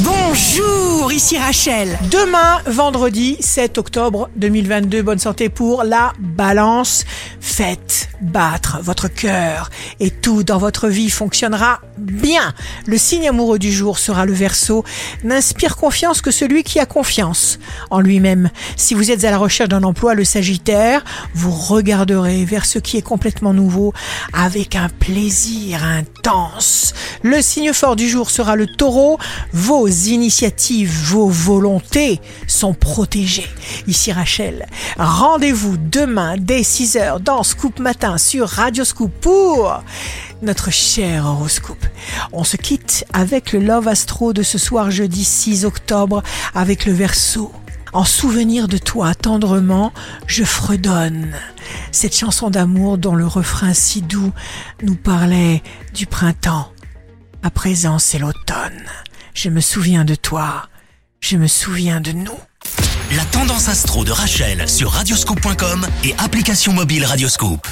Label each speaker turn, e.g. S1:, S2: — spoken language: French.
S1: Bonjour, ici Rachel. Demain, vendredi 7 octobre 2022, bonne santé pour la balance. Faites battre votre cœur et tout dans votre vie fonctionnera bien. Le signe amoureux du jour sera le verso. N'inspire confiance que celui qui a confiance en lui-même. Si vous êtes à la recherche d'un emploi, le sagittaire, vous regarderez vers ce qui est complètement nouveau avec un plaisir intense. Le signe fort du jour sera le taureau. Vos initiatives, vos volontés sont protégées. Ici Rachel, rendez-vous demain dès 6h dans Scoop Matin sur Radio Scoop pour notre cher horoscope. On se quitte avec le Love Astro de ce soir jeudi 6 octobre avec le verso. En souvenir de toi tendrement, je fredonne. Cette chanson d'amour dont le refrain si doux nous parlait du printemps. À présent, c'est l'automne. Je me souviens de toi. Je me souviens de nous.
S2: La tendance astro de Rachel sur radioscope.com et application mobile Radioscope.